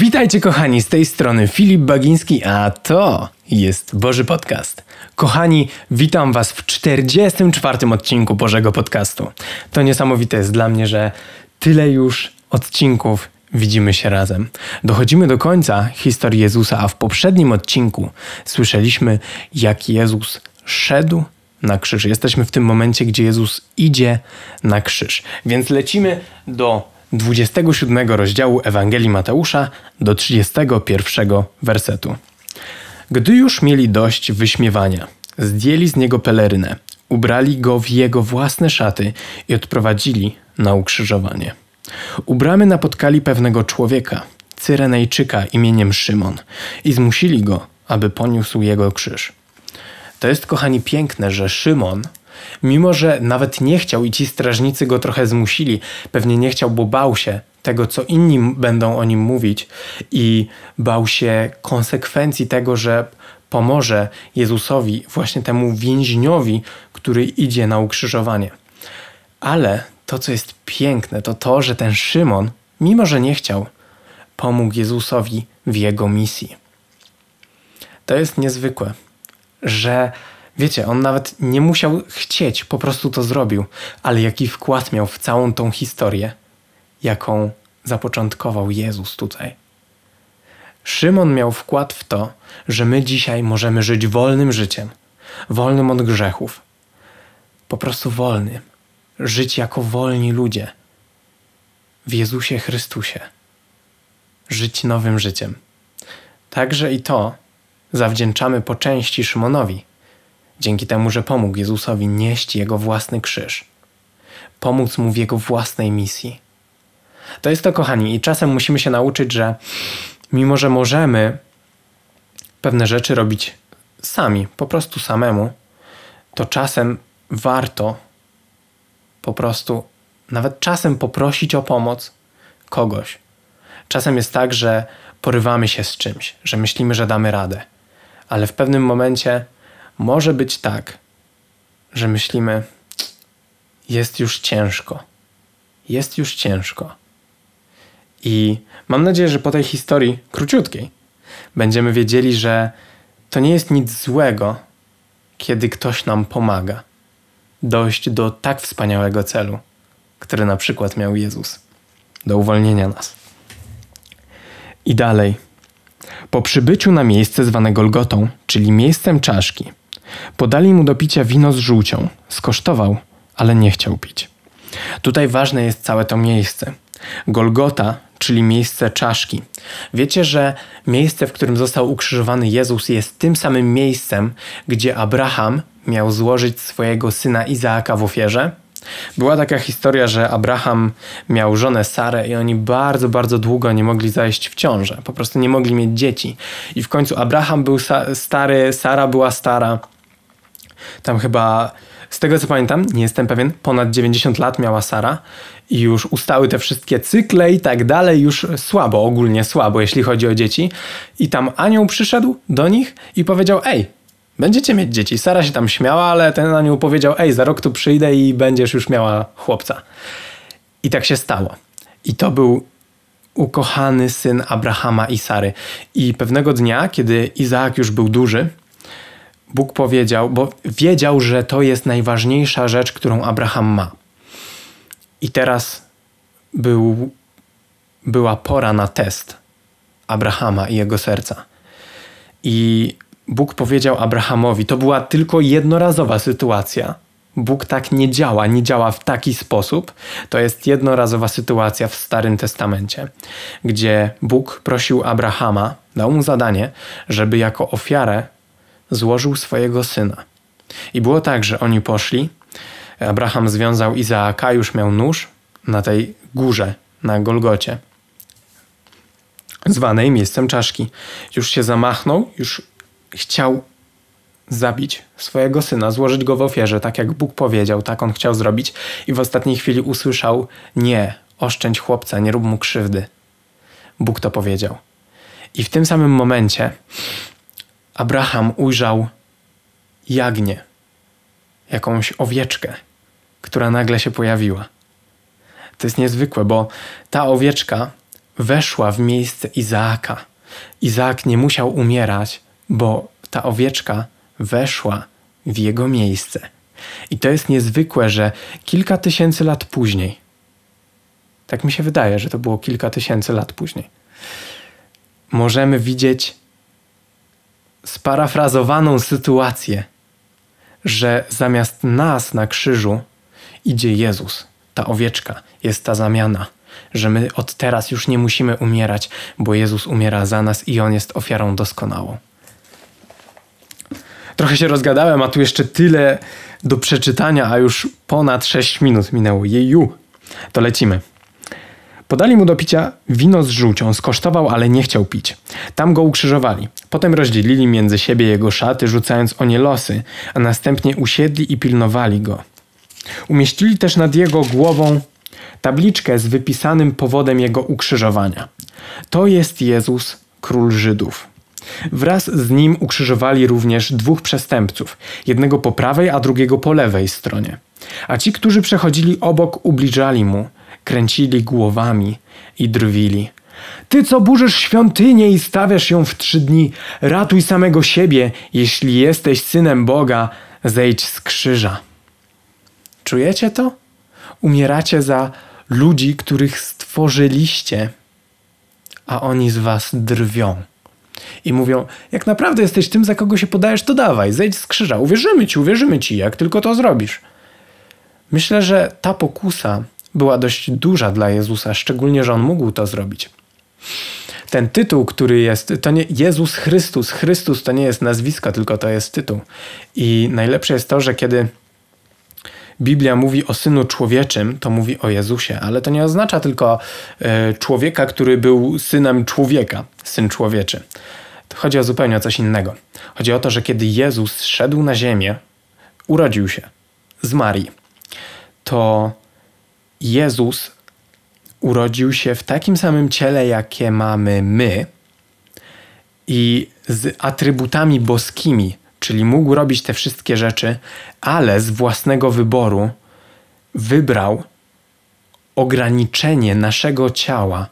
Witajcie kochani, z tej strony Filip Bagiński, a to jest Boży Podcast. Kochani, witam Was w 44 odcinku Bożego Podcastu. To niesamowite jest dla mnie, że tyle już odcinków widzimy się razem. Dochodzimy do końca historii Jezusa, a w poprzednim odcinku słyszeliśmy, jak Jezus szedł na krzyż. Jesteśmy w tym momencie, gdzie Jezus idzie na krzyż. Więc lecimy do 27 rozdziału Ewangelii Mateusza do 31 wersetu. Gdy już mieli dość wyśmiewania, zdjęli z niego pelerynę, ubrali go w jego własne szaty i odprowadzili na ukrzyżowanie. U bramy napotkali pewnego człowieka, Cyrenejczyka imieniem Szymon, i zmusili go, aby poniósł jego krzyż. To jest, kochani, piękne, że Szymon, mimo że nawet nie chciał i ci strażnicy go trochę zmusili, pewnie nie chciał, bo bał się tego, co inni będą o nim mówić i bał się konsekwencji tego, że pomoże Jezusowi, właśnie temu więźniowi, który idzie na ukrzyżowanie. Ale to, co jest piękne, to to, że ten Szymon, mimo że nie chciał, pomógł Jezusowi w jego misji. To jest niezwykłe, że wiecie, on nawet nie musiał chcieć, po prostu to zrobił, ale jaki wkład miał w całą tą historię, jaką zapoczątkował Jezus tutaj. Szymon miał wkład w to, że my dzisiaj możemy żyć wolnym życiem, wolnym od grzechów, po prostu wolnym, żyć jako wolni ludzie w Jezusie Chrystusie, żyć nowym życiem. Także i to zawdzięczamy po części Szymonowi, dzięki temu, że pomógł Jezusowi nieść jego własny krzyż, pomóc mu w jego własnej misji. To jest to, kochani, i czasem musimy się nauczyć, że mimo, że możemy pewne rzeczy robić sami, po prostu samemu, to czasem warto po prostu nawet czasem poprosić o pomoc kogoś. Czasem jest tak, że porywamy się z czymś, że myślimy, że damy radę, ale w pewnym momencie może być tak, że myślimy, jest już ciężko. Jest już ciężko. I mam nadzieję, że po tej historii króciutkiej będziemy wiedzieli, że to nie jest nic złego, kiedy ktoś nam pomaga dojść do tak wspaniałego celu, który na przykład miał Jezus do uwolnienia nas. I dalej. Po przybyciu na miejsce zwane Golgotą, czyli miejscem czaszki, podali mu do picia wino z żółcią. Skosztował, ale nie chciał pić. Tutaj ważne jest całe to miejsce. Golgota, czyli miejsce czaszki. Wiecie, że miejsce, w którym został ukrzyżowany Jezus, jest tym samym miejscem, gdzie Abraham miał złożyć swojego syna Izaaka w ofierze? Była taka historia, że Abraham miał żonę Sarę i oni bardzo, bardzo długo nie mogli zajść w ciążę. Po prostu nie mogli mieć dzieci. I w końcu Abraham był stary, Sara była stara. Tam chyba, z tego co pamiętam, nie jestem pewien, ponad 90 lat miała Sara i już ustały te wszystkie cykle i tak dalej, już słabo, ogólnie słabo, jeśli chodzi o dzieci. I tam anioł przyszedł do nich i powiedział: Ej, będziecie mieć dzieci. Sara się tam śmiała, ale ten anioł powiedział: Ej, za rok tu przyjdę i będziesz już miała chłopca. I tak się stało. I to był ukochany syn Abrahama i Sary. I pewnego dnia, kiedy Izaak już był duży, Bóg powiedział, bo wiedział, że to jest najważniejsza rzecz, którą Abraham ma. I teraz był, była pora na test Abrahama i jego serca. I Bóg powiedział Abrahamowi, to była tylko jednorazowa sytuacja. Bóg tak nie działa, nie działa w taki sposób. To jest jednorazowa sytuacja w Starym Testamencie, gdzie Bóg prosił Abrahama, dał mu zadanie, żeby jako ofiarę złożył swojego syna. I było tak, że oni poszli, Abraham związał Izaaka, już miał nóż na tej górze, na Golgocie, zwanej miejscem czaszki. Już się zamachnął, już chciał zabić swojego syna, złożyć go w ofierze, tak jak Bóg powiedział, tak on chciał zrobić, i w ostatniej chwili usłyszał: Nie, oszczędź chłopca, nie rób mu krzywdy. Bóg to powiedział. I w tym samym momencie Abraham ujrzał jagnię, jakąś owieczkę, która nagle się pojawiła. To jest niezwykłe, bo ta owieczka weszła w miejsce Izaaka. Izaak nie musiał umierać, bo ta owieczka weszła w jego miejsce. I to jest niezwykłe, że kilka tysięcy lat później, tak mi się wydaje, że to było kilka tysięcy lat później, możemy widzieć sparafrazowaną sytuację, że zamiast nas na krzyżu idzie Jezus, ta owieczka, jest ta zamiana, że my od teraz już nie musimy umierać, bo Jezus umiera za nas i On jest ofiarą doskonałą. Trochę się rozgadałem, a tu jeszcze tyle do przeczytania, a już ponad 6 minut minęło. Jeju, to lecimy. Podali mu do picia wino z żółcią, skosztował, ale nie chciał pić. Tam go ukrzyżowali. Potem rozdzielili między siebie jego szaty, rzucając o nie losy, a następnie usiedli i pilnowali go. Umieścili też nad jego głową tabliczkę z wypisanym powodem jego ukrzyżowania. To jest Jezus, król Żydów. Wraz z nim ukrzyżowali również dwóch przestępców, jednego po prawej, a drugiego po lewej stronie. A ci, którzy przechodzili obok, ubliżali mu, kręcili głowami i drwili. Ty, co burzysz świątynię i stawiasz ją w trzy dni, ratuj samego siebie, jeśli jesteś synem Boga, zejdź z krzyża. Czujecie to? Umieracie za ludzi, których stworzyliście, a oni z was drwią. I mówią, jak naprawdę jesteś tym, za kogo się podajesz, to dawaj, zejdź z krzyża, uwierzymy ci, uwierzymy ci, jak tylko to zrobisz. Myślę, że ta pokusa była dość duża dla Jezusa, szczególnie, że on mógł to zrobić. Ten tytuł, który jest, to nie Jezus Chrystus. Chrystus to nie jest nazwisko, tylko to jest tytuł. I najlepsze jest to, że kiedy Biblia mówi o synu człowieczym, to mówi o Jezusie, ale to nie oznacza tylko y, człowieka, który był synem człowieka, syn człowieczy. To chodzi o zupełnie coś innego. Chodzi o to, że kiedy Jezus szedł na ziemię, urodził się z Marii, to Jezus urodził się w takim samym ciele, jakie mamy my i z atrybutami boskimi, czyli mógł robić te wszystkie rzeczy, ale z własnego wyboru wybrał ograniczenie naszego ciała,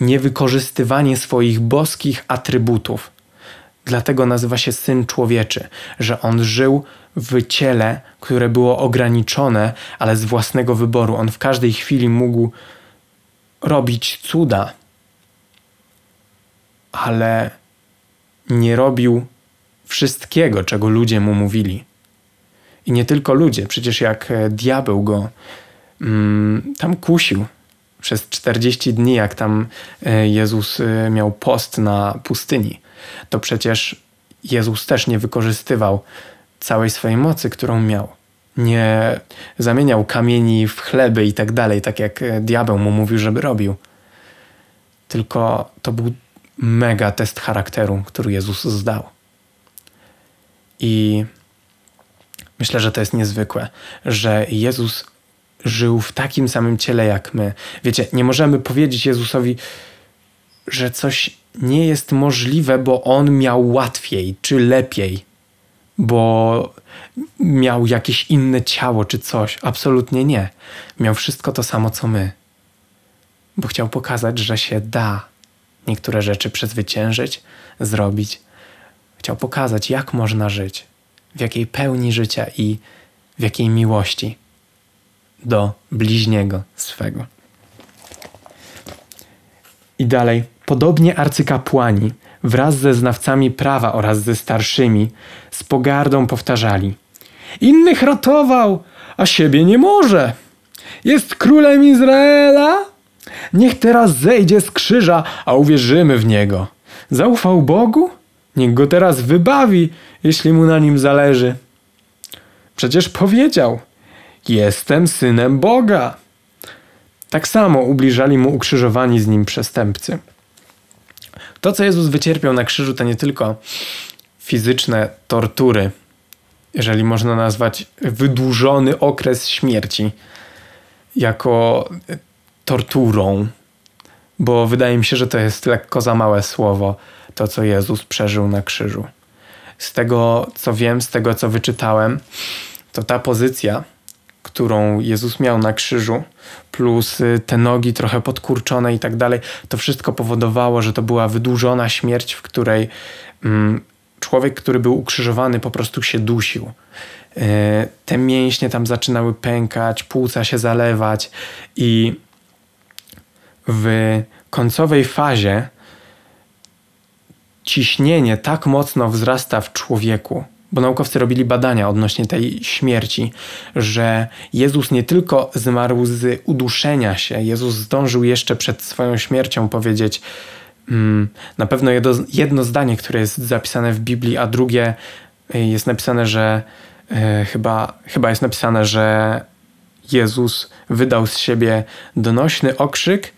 niewykorzystywanie swoich boskich atrybutów. Dlatego nazywa się syn człowieczy, że on żył w ciele, które było ograniczone, ale z własnego wyboru. On w każdej chwili mógł robić cuda, ale nie robił wszystkiego, czego ludzie mu mówili. I nie tylko ludzie, przecież jak e, diabeł go mm, tam kusił przez 40 dni, jak tam e, Jezus e, miał post na pustyni, to przecież Jezus też nie wykorzystywał całej swojej mocy, którą miał. Nie zamieniał kamieni w chleby i tak dalej, tak jak diabeł mu mówił, żeby robił. Tylko to był mega test charakteru, który Jezus zdał. I myślę, że to jest niezwykłe, że Jezus żył w takim samym ciele jak my. Wiecie, nie możemy powiedzieć Jezusowi, że coś nie jest możliwe, bo on miał łatwiej czy lepiej, bo miał jakieś inne ciało czy coś. Absolutnie nie. Miał wszystko to samo co my, bo chciał pokazać, że się da niektóre rzeczy przezwyciężyć, zrobić Chciał pokazać, jak można żyć, w jakiej pełni życia i w jakiej miłości do bliźniego swego. I dalej, podobnie arcykapłani wraz ze znawcami prawa oraz ze starszymi z pogardą powtarzali: Innych ratował, a siebie nie może. Jest królem Izraela? Niech teraz zejdzie z krzyża, a uwierzymy w niego. Zaufał Bogu? Niech go teraz wybawi, jeśli mu na nim zależy. Przecież powiedział: Jestem synem Boga. Tak samo ubliżali mu ukrzyżowani z nim przestępcy. To, co Jezus wycierpiał na krzyżu, to nie tylko fizyczne tortury, jeżeli można nazwać wydłużony okres śmierci jako torturą, bo wydaje mi się, że to jest lekko za małe słowo to, co Jezus przeżył na krzyżu. Z tego, co wiem, z tego, co wyczytałem, to ta pozycja, którą Jezus miał na krzyżu, plus y, te nogi trochę podkurczone i tak dalej, to wszystko powodowało, że to była wydłużona śmierć, w której mm, człowiek, który był ukrzyżowany, po prostu się dusił. Y, te mięśnie tam zaczynały pękać, płuca się zalewać i w końcowej fazie ciśnienie tak mocno wzrasta w człowieku, bo naukowcy robili badania odnośnie tej śmierci, że Jezus nie tylko zmarł z uduszenia się, Jezus zdążył jeszcze przed swoją śmiercią powiedzieć mm, na pewno jedno, jedno zdanie, które jest zapisane w Biblii, a drugie y, jest napisane, że e, chyba, chyba jest napisane, że Jezus wydał z siebie donośny okrzyk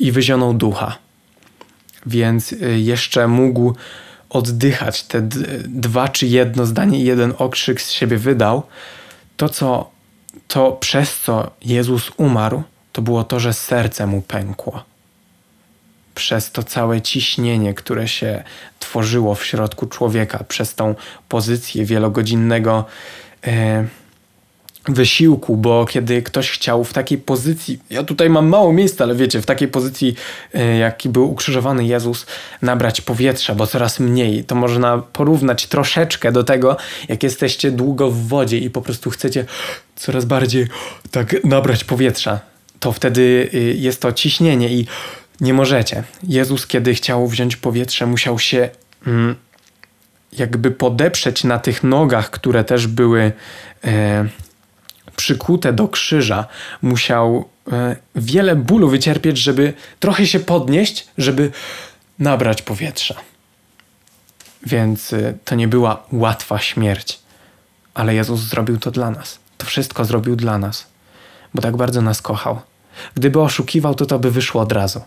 i wyzionął ducha. Więc y, jeszcze mógł oddychać, te dwa czy jedno zdanie jeden okrzyk z siebie wydał, to co, to przez co Jezus umarł, to było to, że serce mu pękło. Przez to całe ciśnienie, które się tworzyło w środku człowieka, przez tą pozycję wielogodzinnego. Yy, wysiłku, bo kiedy ktoś chciał w takiej pozycji, ja tutaj mam mało miejsca, ale wiecie, w takiej pozycji, e, jaki był ukrzyżowany Jezus, nabrać powietrza, bo coraz mniej, to można porównać troszeczkę do tego, jak jesteście długo w wodzie i po prostu chcecie coraz bardziej tak nabrać powietrza. To wtedy y, jest to ciśnienie i nie możecie. Jezus, kiedy chciał wziąć powietrze, musiał się mm, jakby podeprzeć na tych nogach, które też były. E, przykute do krzyża, musiał e, wiele bólu wycierpieć, żeby trochę się podnieść, żeby nabrać powietrza. Więc e, to nie była łatwa śmierć, ale Jezus zrobił to dla nas. To wszystko zrobił dla nas, bo tak bardzo nas kochał. Gdyby oszukiwał, to to by wyszło od razu.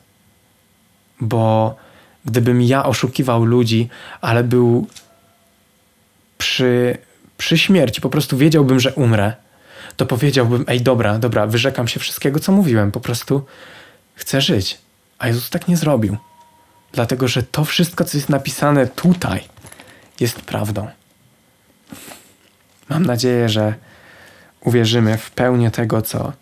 Bo gdybym ja oszukiwał ludzi, ale był przy, przy śmierci, po prostu wiedziałbym, że umrę, to powiedziałbym: Ej, dobra, dobra, wyrzekam się wszystkiego, co mówiłem, po prostu chcę żyć. A Jezus tak nie zrobił. Dlatego, że to wszystko, co jest napisane tutaj, jest prawdą. Mam nadzieję, że uwierzymy w pełnię tego, co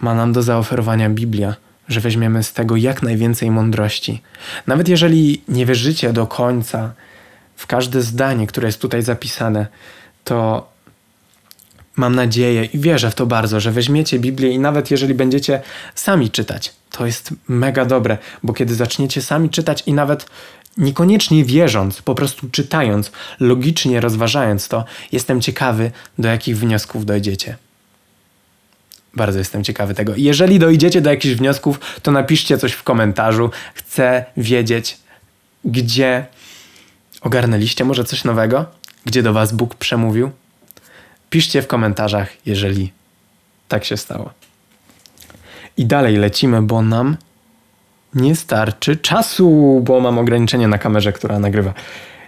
ma nam do zaoferowania Biblia, że weźmiemy z tego jak najwięcej mądrości. Nawet jeżeli nie wierzycie do końca w każde zdanie, które jest tutaj zapisane, to mam nadzieję i wierzę w to bardzo, że weźmiecie Biblię i nawet jeżeli będziecie sami czytać, to jest mega dobre, bo kiedy zaczniecie sami czytać i nawet niekoniecznie wierząc, po prostu czytając, logicznie rozważając to, jestem ciekawy, do jakich wniosków dojdziecie. Bardzo jestem ciekawy tego. Jeżeli dojdziecie do jakichś wniosków, to napiszcie coś w komentarzu. Chcę wiedzieć, gdzie ogarnęliście może coś nowego, gdzie do Was Bóg przemówił. Piszcie w komentarzach, jeżeli tak się stało. I dalej lecimy, bo nam nie starczy czasu, bo mam ograniczenie na kamerze, która nagrywa.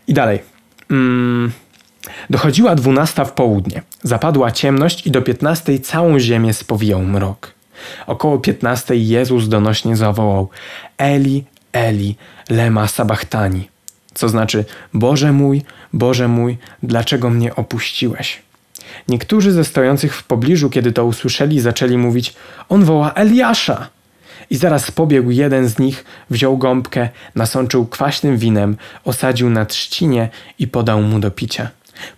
I dalej. Mm. Dochodziła dwunasta w południe. Zapadła ciemność i do piętnastej całą ziemię spowijał mrok. Około piętnastej Jezus donośnie zawołał Eli, Eli, lema sabachtani. Co znaczy, Boże mój, Boże mój, dlaczego mnie opuściłeś? Niektórzy ze stojących w pobliżu, kiedy to usłyszeli, zaczęli mówić: On woła Eliasza! I zaraz pobiegł jeden z nich, wziął gąbkę, nasączył kwaśnym winem, osadził na trzcinie i podał mu do picia.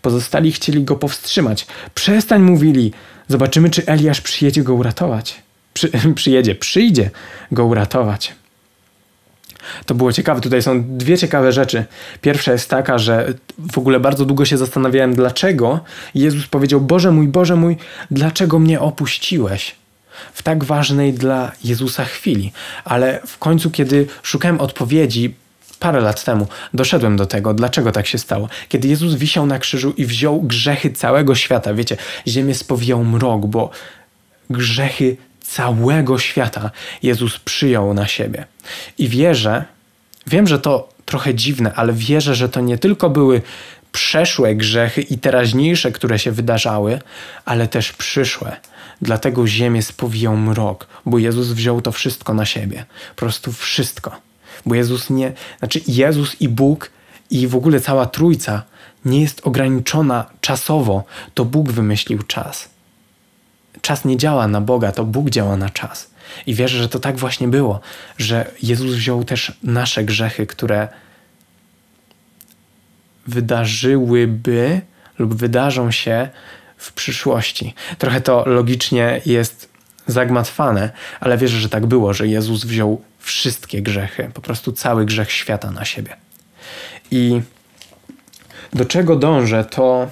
Pozostali chcieli go powstrzymać. Przestań, mówili. Zobaczymy, czy Eliasz przyjedzie go uratować. Przy, przyjedzie, przyjdzie go uratować. To było ciekawe. Tutaj są dwie ciekawe rzeczy. Pierwsza jest taka, że w ogóle bardzo długo się zastanawiałem, dlaczego Jezus powiedział: Boże mój, Boże mój, dlaczego mnie opuściłeś? W tak ważnej dla Jezusa chwili. Ale w końcu, kiedy szukałem odpowiedzi, parę lat temu doszedłem do tego, dlaczego tak się stało. Kiedy Jezus wisiał na krzyżu i wziął grzechy całego świata, wiecie, ziemię spowijał mrok, bo grzechy całego świata Jezus przyjął na siebie. I wierzę, wiem, że to trochę dziwne, ale wierzę, że to nie tylko były przeszłe grzechy i teraźniejsze, które się wydarzały, ale też przyszłe. Dlatego ziemię spowijał mrok, bo Jezus wziął to wszystko na siebie. Po prostu wszystko. Bo Jezus nie, znaczy Jezus i Bóg i w ogóle cała Trójca nie jest ograniczona czasowo. To Bóg wymyślił czas. Czas nie działa na Boga, to Bóg działa na czas. I wierzę, że to tak właśnie było, że Jezus wziął też nasze grzechy, które wydarzyłyby lub wydarzą się w przyszłości. Trochę to logicznie jest zagmatwane, ale wierzę, że tak było, że Jezus wziął wszystkie grzechy, po prostu cały grzech świata na siebie. I do czego dążę, to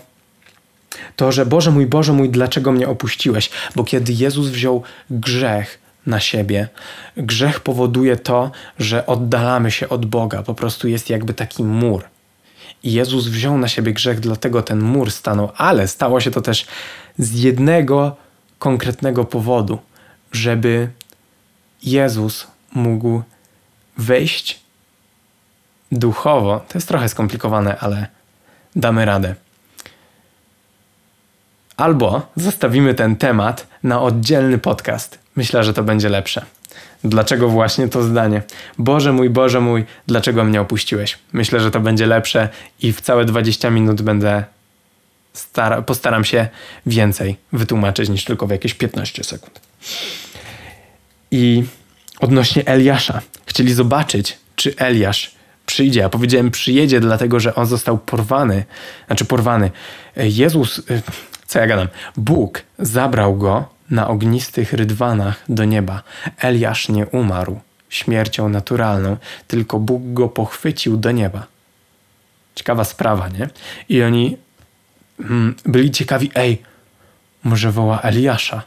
to, że Boże mój, Boże mój, dlaczego mnie opuściłeś? Bo kiedy Jezus wziął grzech na siebie, grzech powoduje to, że oddalamy się od Boga. Po prostu jest jakby taki mur. I Jezus wziął na siebie grzech, dlatego ten mur stanął, ale stało się to też z jednego konkretnego powodu, żeby Jezus mógł wejść duchowo. To jest trochę skomplikowane, ale damy radę. Albo zostawimy ten temat na oddzielny podcast. Myślę, że to będzie lepsze. Dlaczego właśnie to zdanie? Boże mój, Boże mój, dlaczego mnie opuściłeś? Myślę, że to będzie lepsze i w całe 20 minut będę stara, postaram się więcej wytłumaczyć niż tylko w jakieś 15 sekund. I odnośnie Eliasza. Chcieli zobaczyć, czy Eliasz przyjdzie. Ja powiedziałem przyjedzie, dlatego że on został porwany. Znaczy porwany. Jezus, co ja gadam? Bóg zabrał go na ognistych rydwanach do nieba. Eliasz nie umarł śmiercią naturalną, tylko Bóg go pochwycił do nieba. Ciekawa sprawa, nie? I oni hmm, byli ciekawi, ej, może woła Eliasza.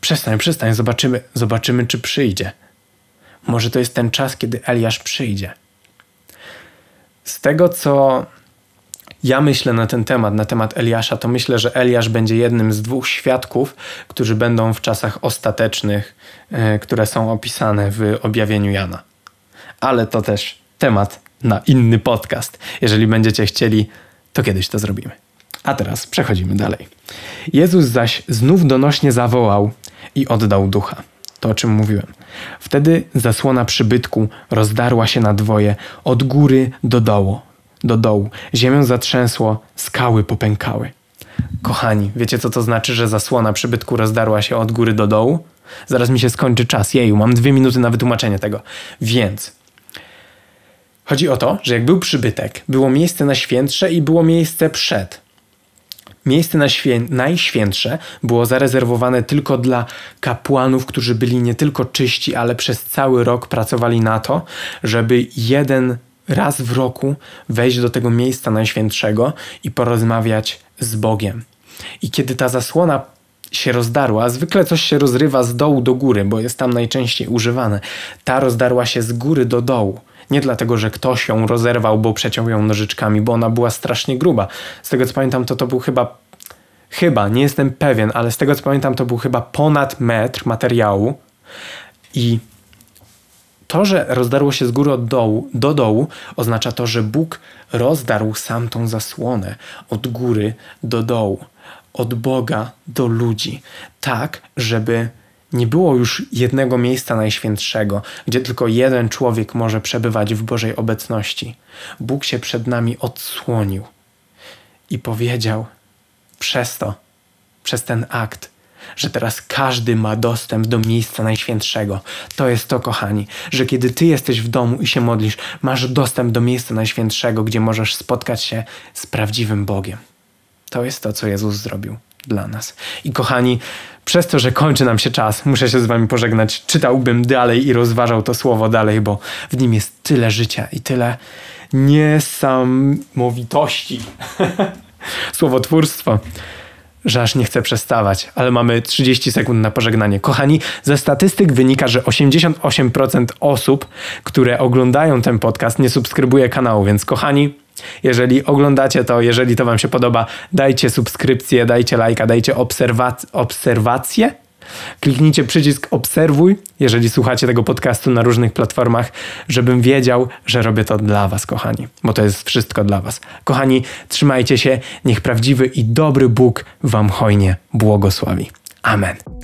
Przestań, przestań, zobaczymy, zobaczymy, czy przyjdzie. Może to jest ten czas, kiedy Eliasz przyjdzie. Z tego, co ja myślę na ten temat, na temat Eliasza, to myślę, że Eliasz będzie jednym z dwóch świadków, którzy będą w czasach ostatecznych, e, które są opisane w objawieniu Jana. Ale to też temat na inny podcast. Jeżeli będziecie chcieli, to kiedyś to zrobimy. A teraz przechodzimy dalej. Jezus zaś znów donośnie zawołał i oddał ducha. To o czym mówiłem. Wtedy zasłona przybytku rozdarła się na dwoje, od góry do dołu do dołu. Ziemią zatrzęsło, skały popękały. Kochani, wiecie co to znaczy, że zasłona przybytku rozdarła się od góry do dołu? Zaraz mi się skończy czas. Jeju, mam dwie minuty na wytłumaczenie tego. Więc chodzi o to, że jak był przybytek, było miejsce na świętsze i było miejsce przed. Miejsce na świę najświętsze było zarezerwowane tylko dla kapłanów, którzy byli nie tylko czyści, ale przez cały rok pracowali na to, żeby jeden raz w roku wejść do tego miejsca najświętszego i porozmawiać z Bogiem. I kiedy ta zasłona się rozdarła, zwykle coś się rozrywa z dołu do góry, bo jest tam najczęściej używane. Ta rozdarła się z góry do dołu. Nie dlatego, że ktoś ją rozerwał, bo przeciął ją nożyczkami, bo ona była strasznie gruba. Z tego co pamiętam, to to był chyba, chyba, nie jestem pewien, ale z tego co pamiętam, to był chyba ponad metr materiału. I to, że rozdarło się z góry od dołu, do dołu, oznacza to, że Bóg rozdarł sam tą zasłonę od góry do dołu, od Boga do ludzi, tak, żeby nie było już jednego miejsca najświętszego, gdzie tylko jeden człowiek może przebywać w Bożej obecności. Bóg się przed nami odsłonił i powiedział: Przez to, przez ten akt, że teraz każdy ma dostęp do miejsca najświętszego. To jest to, kochani, że kiedy ty jesteś w domu i się modlisz, masz dostęp do miejsca najświętszego, gdzie możesz spotkać się z prawdziwym Bogiem. To jest to, co Jezus zrobił dla nas. I kochani, przez to, że kończy nam się czas, muszę się z wami pożegnać. Czytałbym dalej i rozważał to słowo dalej, bo w nim jest tyle życia i tyle niesamowitości. Słowotwórstwo że aż nie chcę przestawać, ale mamy 30 sekund na pożegnanie. Kochani, ze statystyk wynika, że 88% osób, które oglądają ten podcast, nie subskrybuje kanału, więc kochani, jeżeli oglądacie to, jeżeli to Wam się podoba, dajcie subskrypcję, dajcie lajka, dajcie obserwac- obserwację Kliknijcie przycisk obserwuj, jeżeli słuchacie tego podcastu na różnych platformach, żebym wiedział, że robię to dla Was, kochani, bo to jest wszystko dla Was. Kochani, trzymajcie się, niech prawdziwy i dobry Bóg Wam hojnie błogosławi. Amen.